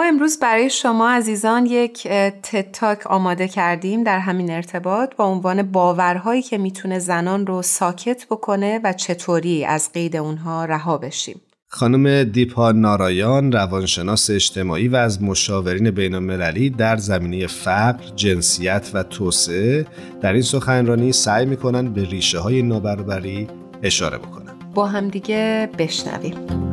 ما امروز برای شما عزیزان یک تتاک آماده کردیم در همین ارتباط با عنوان باورهایی که می‌تونه زنان رو ساکت بکنه و چطوری از قید اونها رها بشیم. خانم دیپا نارایان روانشناس اجتماعی و از مشاورین بین المللی در زمینه فقر، جنسیت و توسعه در این سخنرانی سعی می‌کنن به ریشه های نابرابری اشاره بکنن. با همدیگه بشنویم.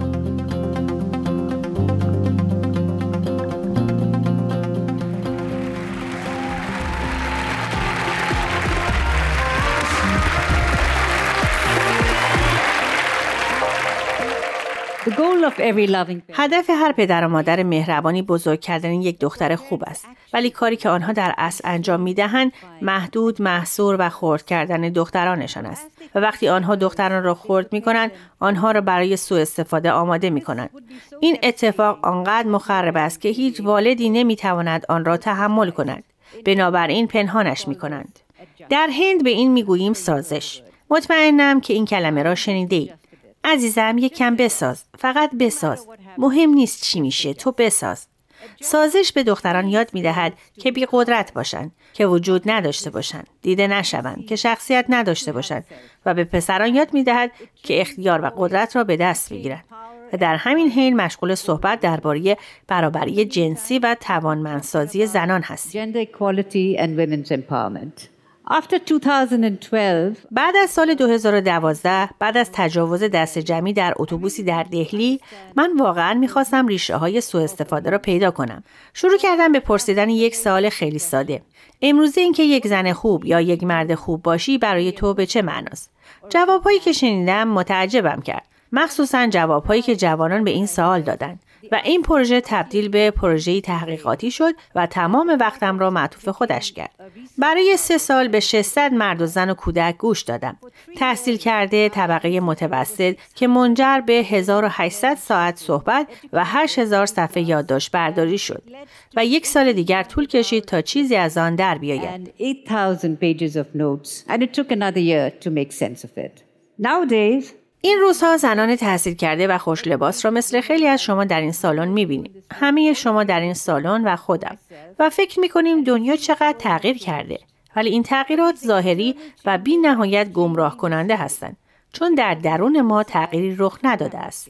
هدف هر پدر و مادر مهربانی بزرگ کردن یک دختر خوب است. ولی کاری که آنها در اصل انجام می دهند محدود محصور و خرد کردن دخترانشان است. و وقتی آنها دختران را خرد می کنند آنها را برای سوء استفاده آماده می کنند این اتفاق آنقدر مخرب است که هیچ والدی نمی تواند آن را تحمل کند. بنابراین پنهانش می کنند در هند به این می گوییم سازش. مطمئنم که این کلمه را شنیده اید. عزیزم یک کم بساز. فقط بساز. مهم نیست چی میشه. تو بساز. سازش به دختران یاد می دهد که بی قدرت باشند که وجود نداشته باشند دیده نشوند که شخصیت نداشته باشند و به پسران یاد می دهد که اختیار و قدرت را به دست بگیرند و در همین حین مشغول صحبت درباره برابری جنسی و توانمندسازی زنان هستیم. After 2012, بعد از سال 2012 بعد از تجاوز دست جمعی در اتوبوسی در دهلی من واقعا می‌خواستم ریشه های سوء استفاده را پیدا کنم. شروع کردم به پرسیدن یک سال خیلی ساده. امروزه اینکه یک زن خوب یا یک مرد خوب باشی برای تو به چه معناست؟ جوابهایی که شنیدم متعجبم کرد. مخصوصا جوابهایی که جوانان به این سوال دادند و این پروژه تبدیل به پروژه تحقیقاتی شد و تمام وقتم را معطوف خودش کرد. برای سه سال به 600 مرد و زن و کودک گوش دادم. تحصیل کرده طبقه متوسط که منجر به 1800 ساعت صحبت و 8000 صفحه یادداشت برداری شد و یک سال دیگر طول کشید تا چیزی از آن در بیاید. Nowadays, این روزها زنان تحصیل کرده و خوش لباس را مثل خیلی از شما در این سالن می‌بینیم. همه شما در این سالن و خودم. و فکر می‌کنیم دنیا چقدر تغییر کرده. ولی این تغییرات ظاهری و بی نهایت گمراه کننده هستند. چون در درون ما تغییری رخ نداده است.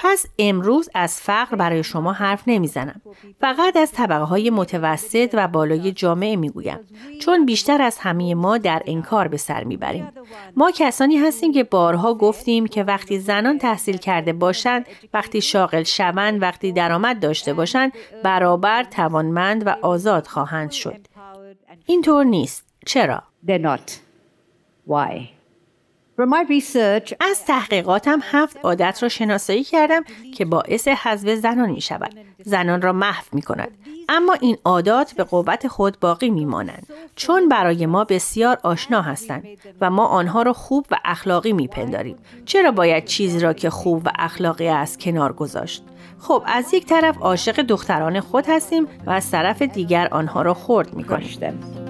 پس امروز از فقر برای شما حرف نمی‌زنم. فقط از طبقه های متوسط و بالای جامعه می‌گویم. چون بیشتر از همه ما در انکار به سر می‌بریم. ما کسانی هستیم که بارها گفتیم که وقتی زنان تحصیل کرده باشند، وقتی شاغل شوند، وقتی درآمد داشته باشند، برابر توانمند و آزاد خواهند شد. اینطور نیست. چرا؟ Why? از تحقیقاتم هفت عادت را شناسایی کردم که باعث حذف زنان می شود. زنان را محو می کند. اما این عادات به قوت خود باقی می مانند. چون برای ما بسیار آشنا هستند و ما آنها را خوب و اخلاقی می پنداریم. چرا باید چیزی را که خوب و اخلاقی است کنار گذاشت؟ خب از یک طرف عاشق دختران خود هستیم و از طرف دیگر آنها را خرد می کنیم.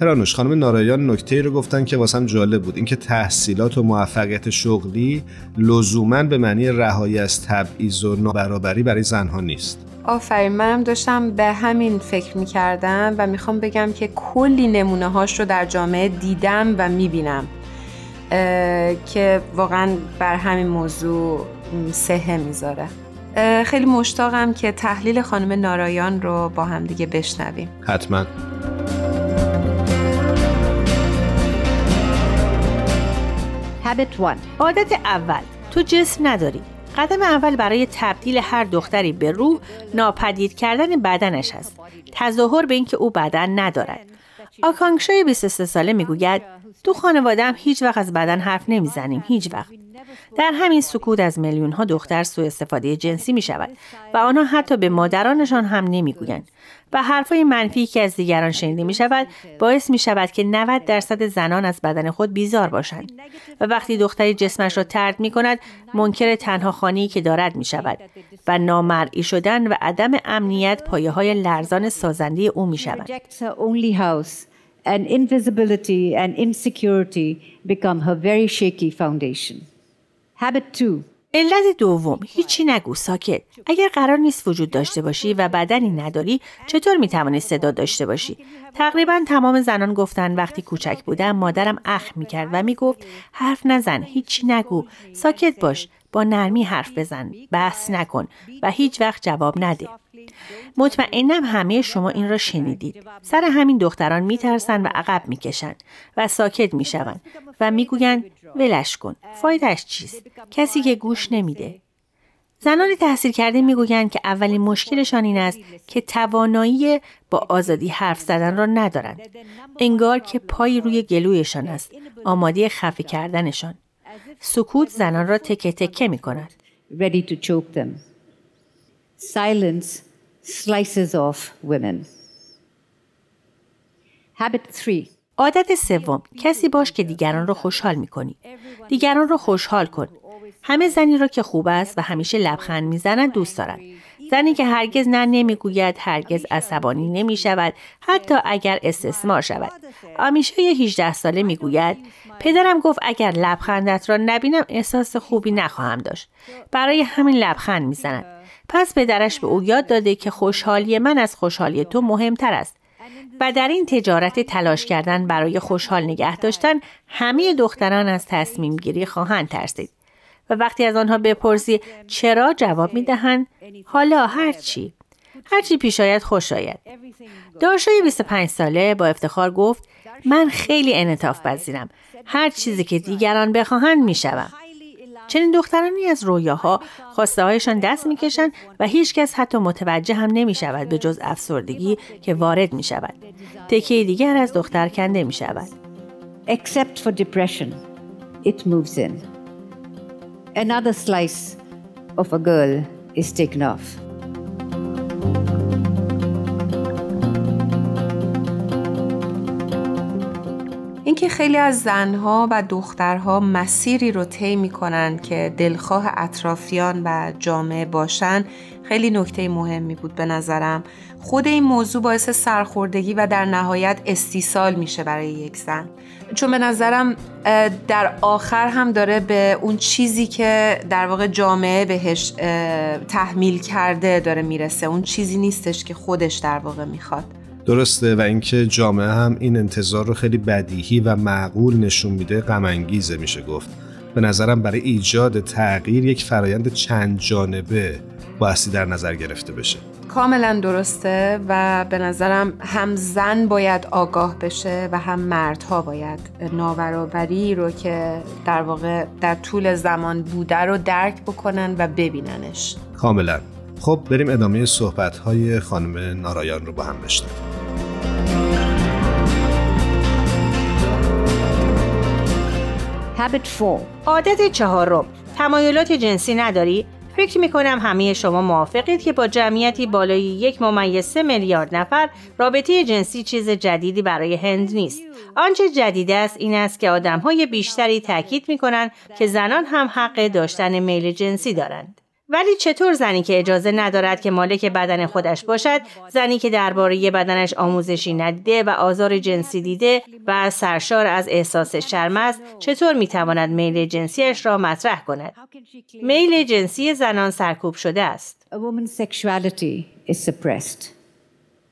هرانوش خانم نارایان نکته رو گفتن که واسم جالب بود. اینکه تحصیلات و موفقیت شغلی لزوما به معنی رهایی از تبعیض و نابرابری برای زنها نیست. آفرین منم داشتم به همین فکر می‌کردم و می‌خوام بگم که کلی نمونه هاش رو در جامعه دیدم و می‌بینم. که واقعا بر همین موضوع سهه می‌ذاره. خیلی مشتاقم که تحلیل خانم نارایان رو با هم دیگه بشنویم. حتما. عادت اول. تو جسم نداری. قدم اول برای تبدیل هر دختری به روح ناپدید کردن بدنش است. تظاهر به اینکه او بدن ندارد. آکانگشای 23 ساله می‌گوید تو خانوادم هیچ وقت از بدن حرف نمی‌زنیم هیچ وقت. در همین سکوت از میلیون ها دختر سوء استفاده جنسی می شود و آنها حتی به مادرانشان هم نمی‌گویند. و حرفای منفی که از دیگران شنیده می شود باعث می شود که 90 درصد زنان از بدن خود بیزار باشند و وقتی دختری جسمش را ترد می کند منکر تنها خانی که دارد می شود و نامرئی شدن و عدم امنیت پایه های لرزان سازنده او می شود. Habit two. علت دوم هیچی نگو ساکت. اگر قرار نیست وجود داشته باشی و بدنی نداری چطور می توانی صدا داشته باشی؟ تقریبا تمام زنان گفتن وقتی کوچک بودم مادرم اخ می کرد و می گفت حرف نزن هیچی نگو. ساکت باش. با نرمی حرف بزن بحث نکن و هیچ وقت جواب نده مطمئنم همه شما این را شنیدید. سر همین دختران میترسن و عقب می‌کشند و ساکت می‌شوند و می‌گویند ولش کن. فایدش چیست؟ کسی که گوش نمیده. زنان تحصیل کرده می‌گویند که اولین مشکلشان این است که توانایی با آزادی حرف زدن را ندارند. انگار که پای روی گلویشان است. آماده خفه کردنشان. سکوت زنان را تکه تکه می کند. ready to choke them. Silence slices off women. Habit three. عادت سوم کسی باش که دیگران را خوشحال می کنی. دیگران را خوشحال کن. همه زنی را که خوب است و همیشه لبخند می‌زنند دوست دارند. زنی که هرگز نه نمی‌گوید هرگز عصبانی نمی شود حتی اگر استثمار شود. آمیشه 18 ساله می‌گوید پدرم گفت اگر لبخندت را نبینم احساس خوبی نخواهم داشت. برای همین لبخند می‌زند. پس پدرش به او یاد داده که خوشحالی من از خوشحالی تو مهمتر است. و در این تجارت تلاش کردن برای خوشحال نگه داشتن همه دختران از تصمیم گیری خواهند ترسید. و وقتی از آنها بپرسی چرا جواب می دهند حالا هرچی هرچی پیش آید خوش آید داشای 25 ساله با افتخار گفت من خیلی انطاف پذیرم هر چیزی که دیگران بخواهند می‌شوم چنین دخترانی از رویاها خواسته هایشان دست می‌کشند و هیچکس حتی متوجه هم نمی شود به جز افسردگی که وارد می شود. تکیه دیگر از دختر کنده می شود. Except for depression, it moves in. Another slice of a girl is taken off. اینکه خیلی از زنها و دخترها مسیری رو طی می‌کنن که دلخواه اطرافیان و جامعه باشن خیلی نکته مهمی بود به نظرم. خود این موضوع باعث سرخوردگی و در نهایت استیصال میشه برای یک زن. چون به نظرم در آخر هم داره به اون چیزی که در واقع جامعه بهش تحمیل کرده داره می‌رسه. اون چیزی نیستش که خودش در واقع می‌خواد. درسته و اینکه جامعه هم این انتظار رو خیلی بدیهی و معقول نشون میده غم میشه گفت. به نظرم برای ایجاد تغییر یک فرایند چند جانبه بایستی در نظر گرفته بشه. کاملا درسته و به نظرم هم زن باید آگاه بشه و هم مردها باید نابرابری رو که در واقع در طول زمان بوده رو درک بکنن و ببیننش. کاملا. خب بریم ادامه صحبت های خانم نارایان رو با هم بشنویم. Habit 4. عادت چهارم تمایلات جنسی نداری؟ فکر می کنم همه شما موافقید که با جمعیتی بالای یک ممیز سه میلیارد نفر رابطه جنسی چیز جدیدی برای هند نیست. آنچه جدید است این است که آدمهای بیشتری تاکید می کنند که زنان هم حق داشتن میل جنسی دارند. ولی چطور زنی که اجازه ندارد که مالک بدن خودش باشد زنی که درباره بدنش آموزشی ندیده و آزار جنسی دیده و سرشار از احساس شرم است چطور می‌تواند میل جنسیش را مطرح کند میل جنسی زنان سرکوب شده است A woman's sexuality is suppressed.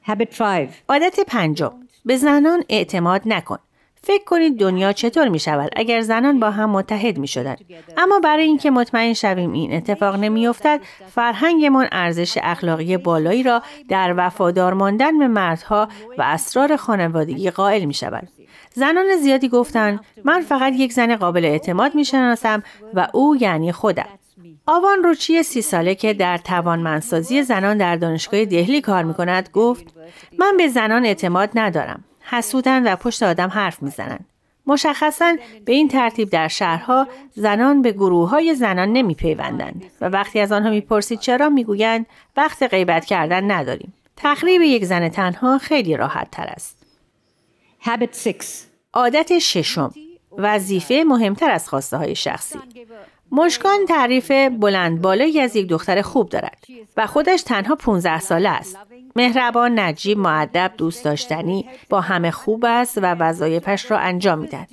Habit 5. عادت پنجم به زنان اعتماد نکن فکر کنید دنیا چطور می شود اگر زنان با هم متحد می شدن. اما برای اینکه مطمئن شویم این اتفاق نمی افتد فرهنگمان ارزش اخلاقی بالایی را در وفادار ماندن به مردها و اسرار خانوادگی قائل می شود. زنان زیادی گفتند من فقط یک زن قابل اعتماد می شناسم و او یعنی خودم. آوان روچی سی ساله که در توانمندسازی زنان در دانشگاه دهلی کار می کند گفت من به زنان اعتماد ندارم. حسودن و پشت آدم حرف می‌زنند. مشخصا به این ترتیب در شهرها زنان به گروه های زنان نمی پیوندند و وقتی از آنها می‌پرسید چرا می‌گویند وقت غیبت کردن نداریم. تخریب یک زن تنها خیلی راحت تر است. Habit 6. عادت ششم وظیفه مهمتر از خواسته های شخصی مشکان تعریف بلند بالایی از یک دختر خوب دارد و خودش تنها 15 ساله است. مهربان، نجیب، معدب، دوست داشتنی، با همه خوب است و وظایفش را انجام می‌دهد.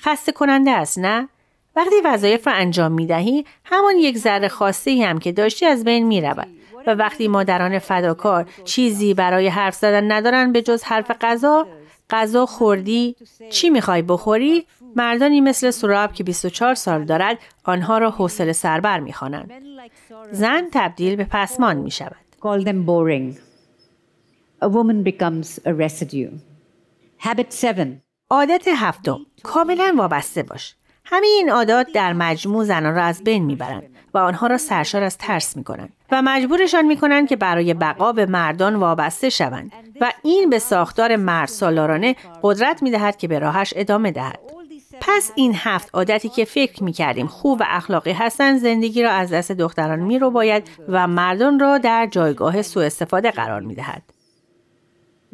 خسته کننده است نه؟ وقتی وظایف را انجام می دهی همان یک ذره خاصی هم که داشتی از بین می رود. و وقتی مادران فداکار چیزی برای حرف زدن ندارن به جز حرف غذا غذا خوردی چی می‌خوای بخوری مردانی مثل سراب که 24 سال دارد آنها را حوصله سربر می‌خوانند زن تبدیل به پسمان می شود. Call them boring. A woman becomes a residue. Habit 7. عادت هفتم کاملا وابسته باش همه این عادات در مجموع زنان را از بین می‌برند و آنها را سرشار از ترس می‌کنند و مجبورشان می‌کنند که برای بقا به مردان وابسته شوند و این به ساختار مرد سالارانه قدرت می‌دهد که به راهش ادامه دهد پس این هفت عادتی که فکر می کردیم خوب و اخلاقی هستند زندگی را از دست دختران می رو باید و مردان را در جایگاه سوء استفاده قرار می دهد.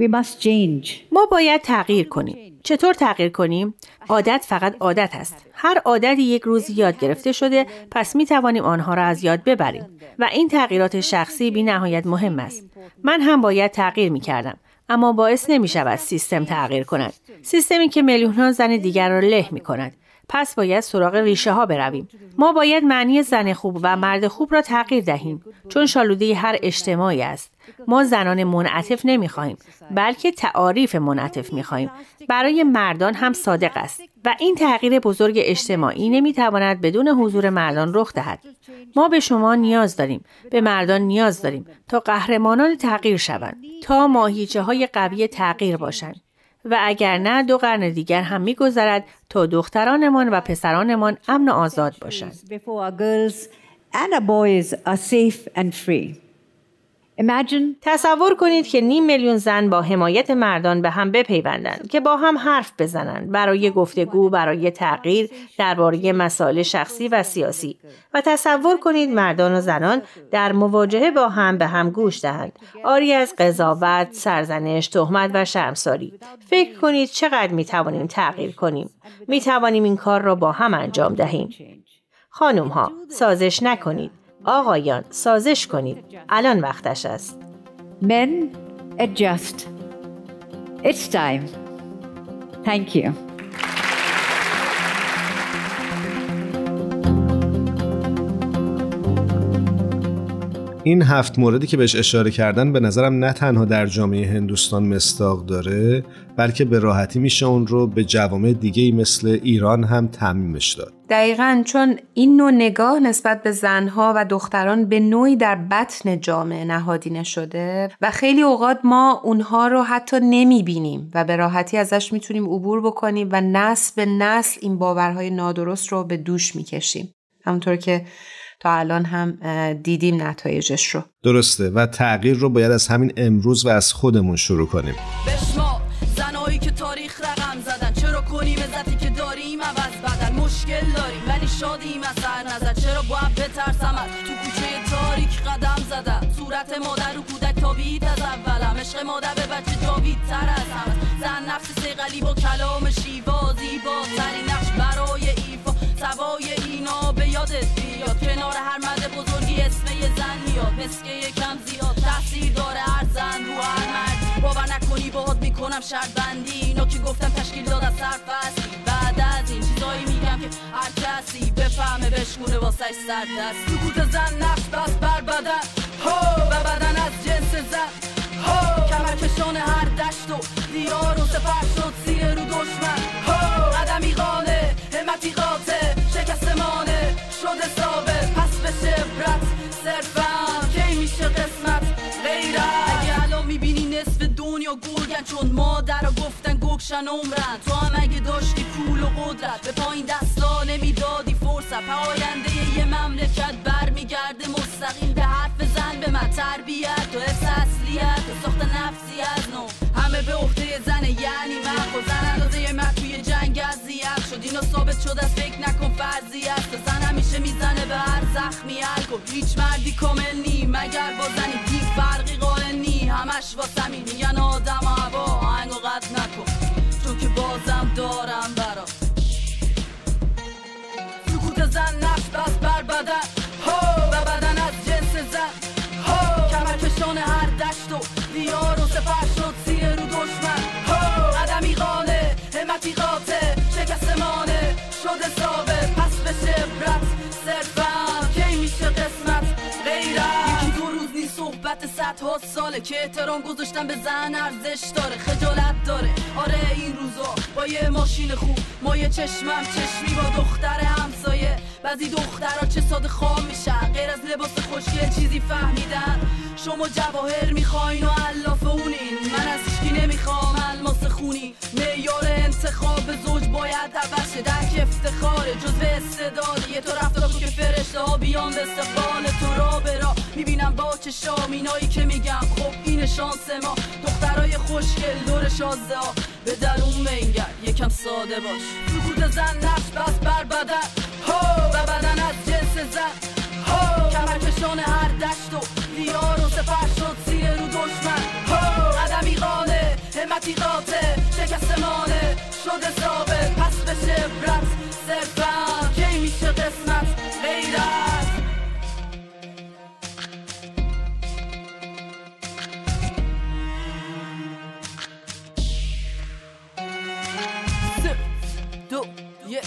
We must change. ما باید تغییر کنیم. چطور تغییر کنیم؟ عادت فقط عادت است. هر عادتی یک روز یاد گرفته شده پس می توانیم آنها را از یاد ببریم و این تغییرات شخصی بی نهایت مهم است. من هم باید تغییر می کردم. اما باعث نمی شود سیستم تغییر کند. سیستمی که میلیون زن دیگر را له می کند. پس باید سراغ ریشه ها برویم. ما باید معنی زن خوب و مرد خوب را تغییر دهیم چون شالوده هر اجتماعی است. ما زنان منعطف نمی خواهیم بلکه تعاریف منعطف می خواهیم. برای مردان هم صادق است و این تغییر بزرگ اجتماعی نمی تواند بدون حضور مردان رخ دهد. ما به شما نیاز داریم به مردان نیاز داریم تا قهرمانان تغییر شوند تا ماهیچه های قوی تغییر باشند و اگر نه دو قرن دیگر هم میگذرد تا دخترانمان و پسرانمان امن و آزاد باشند. Imagine تصور کنید که نیم میلیون زن با حمایت مردان به هم بپیوندند که با هم حرف بزنند برای گفتگو برای تغییر درباره مسائل شخصی و سیاسی. و تصور کنید مردان و زنان در مواجهه با هم به هم گوش دهند. آری از قضاوت سرزنش تهمت و شرمساری. فکر کنید چقدر می توانیم تغییر کنیم. می توانیم این کار را با هم انجام دهیم. خانم ها سازش نکنید. آقایان سازش کنید الان وقتش است men adjust. It's time. Thank you. این هفت موردی که بهش اشاره کردن به نظرم نه تنها در جامعه هندوستان مستاق داره بلکه به راحتی میشه اون رو به جوامع دیگه مثل ایران هم تعمیمش داد. دقیقا چون این نوع نگاه نسبت به زنها و دختران به نوعی در بطن جامعه نهادینه شده و خیلی اوقات ما اونها رو حتی نمی‌بینیم و به راحتی ازش می‌تونیم عبور بکنیم و نسل به نسل این باورهای نادرست رو به دوش می‌کشیم. همونطور که تا الان هم دیدیم نتایجش رو. درسته و تغییر رو باید از همین امروز و از خودمون شروع کنیم. بشما زنایی که تاریخ رقم زدن چرا کنیم عزتی که داریم؟ عوض بدن مشکل داریم ولی شادیم از سر نظر. چرا باید بترسم؟ تو کوچه تاریک قدم زدم. صورت مادر و کودک تابید از اولم. عشق مادر به بچه جاوید تر از همه. زن نفس سیغلی با کلام شیوا زیبا. ترین نقش برای کنار هر مرد بزرگی اسم یه زن میاد. مسکه یکم زیاد. تاثیر داره هر زن رو هر مرد. باور نکنی باهات می‌کنم شرط بندی اینو که گفتم تشکیل داد از سرفصلی بعد از این چیزایی میگم که هر کسی بفهمه بشکونه واسش سر دست سکوت زن نفس بس بر بدن. هو و بدن از جنس زن. هو کمرکشان هر دشت و دیار و سپر شد زیر رو دشمن. هو قدمی قانه همتی قاطع شکست مانه. شده دنیا گرگن چون مادر گفتن گکشن عمرن. تو هم اگه داشتی پول و قدرت به پایین دستا نمی‌دادی فرصت. پاینده یه مملکت برمیگرده مستقیم به حرف زن به من. تربیت و حفظ اصلیت و ساخت نفسی از نو. همه به عهده زنه یعنی من. خود زن اندازه من توی جنگ اذیت شد. اینو ثابت شد از فکر نکن فرضی است. زن همیشه می‌زنه به هر زخمی الکل. هیچ مردی کامل نی. مگر با زنی همش واسمی میگن آدم و ها ساله که احترام گذاشتن به زن ارزش داره خجالت داره. آره این روزا با یه ماشین خوب ما یه چشمم چشمی با دختر همسایه. بعضی دخترها چه ساده خام میشن غیر از لباس خوشگل چیزی فهمیدن. شما جواهر می‌خواین و علاف اونین. من از هیچکی نمی‌خوام الماس خونی. میار انتخاب زوج باید عوض درک افتخاره. جز به استعداد یه تو رفتار که فرشته ها بیان به استقبال تو را برا. می‌بینم با چه شام که میگم. خب این شانس ما. دخترای خوشگل دور شازده ها. به درون منگر یکم ساده باش. سکوت زن نقش بس بر بدن. ها و بدن از جنس زن. ها کمرکشان هر دشت و دیار و سفر شد زیر رو دشمن. ها قدمی قانه همتی قاطع شکست مانه شده ثابت. پس به شبرت صرفا. که میشه قسمت؟ غیرت. Yeah.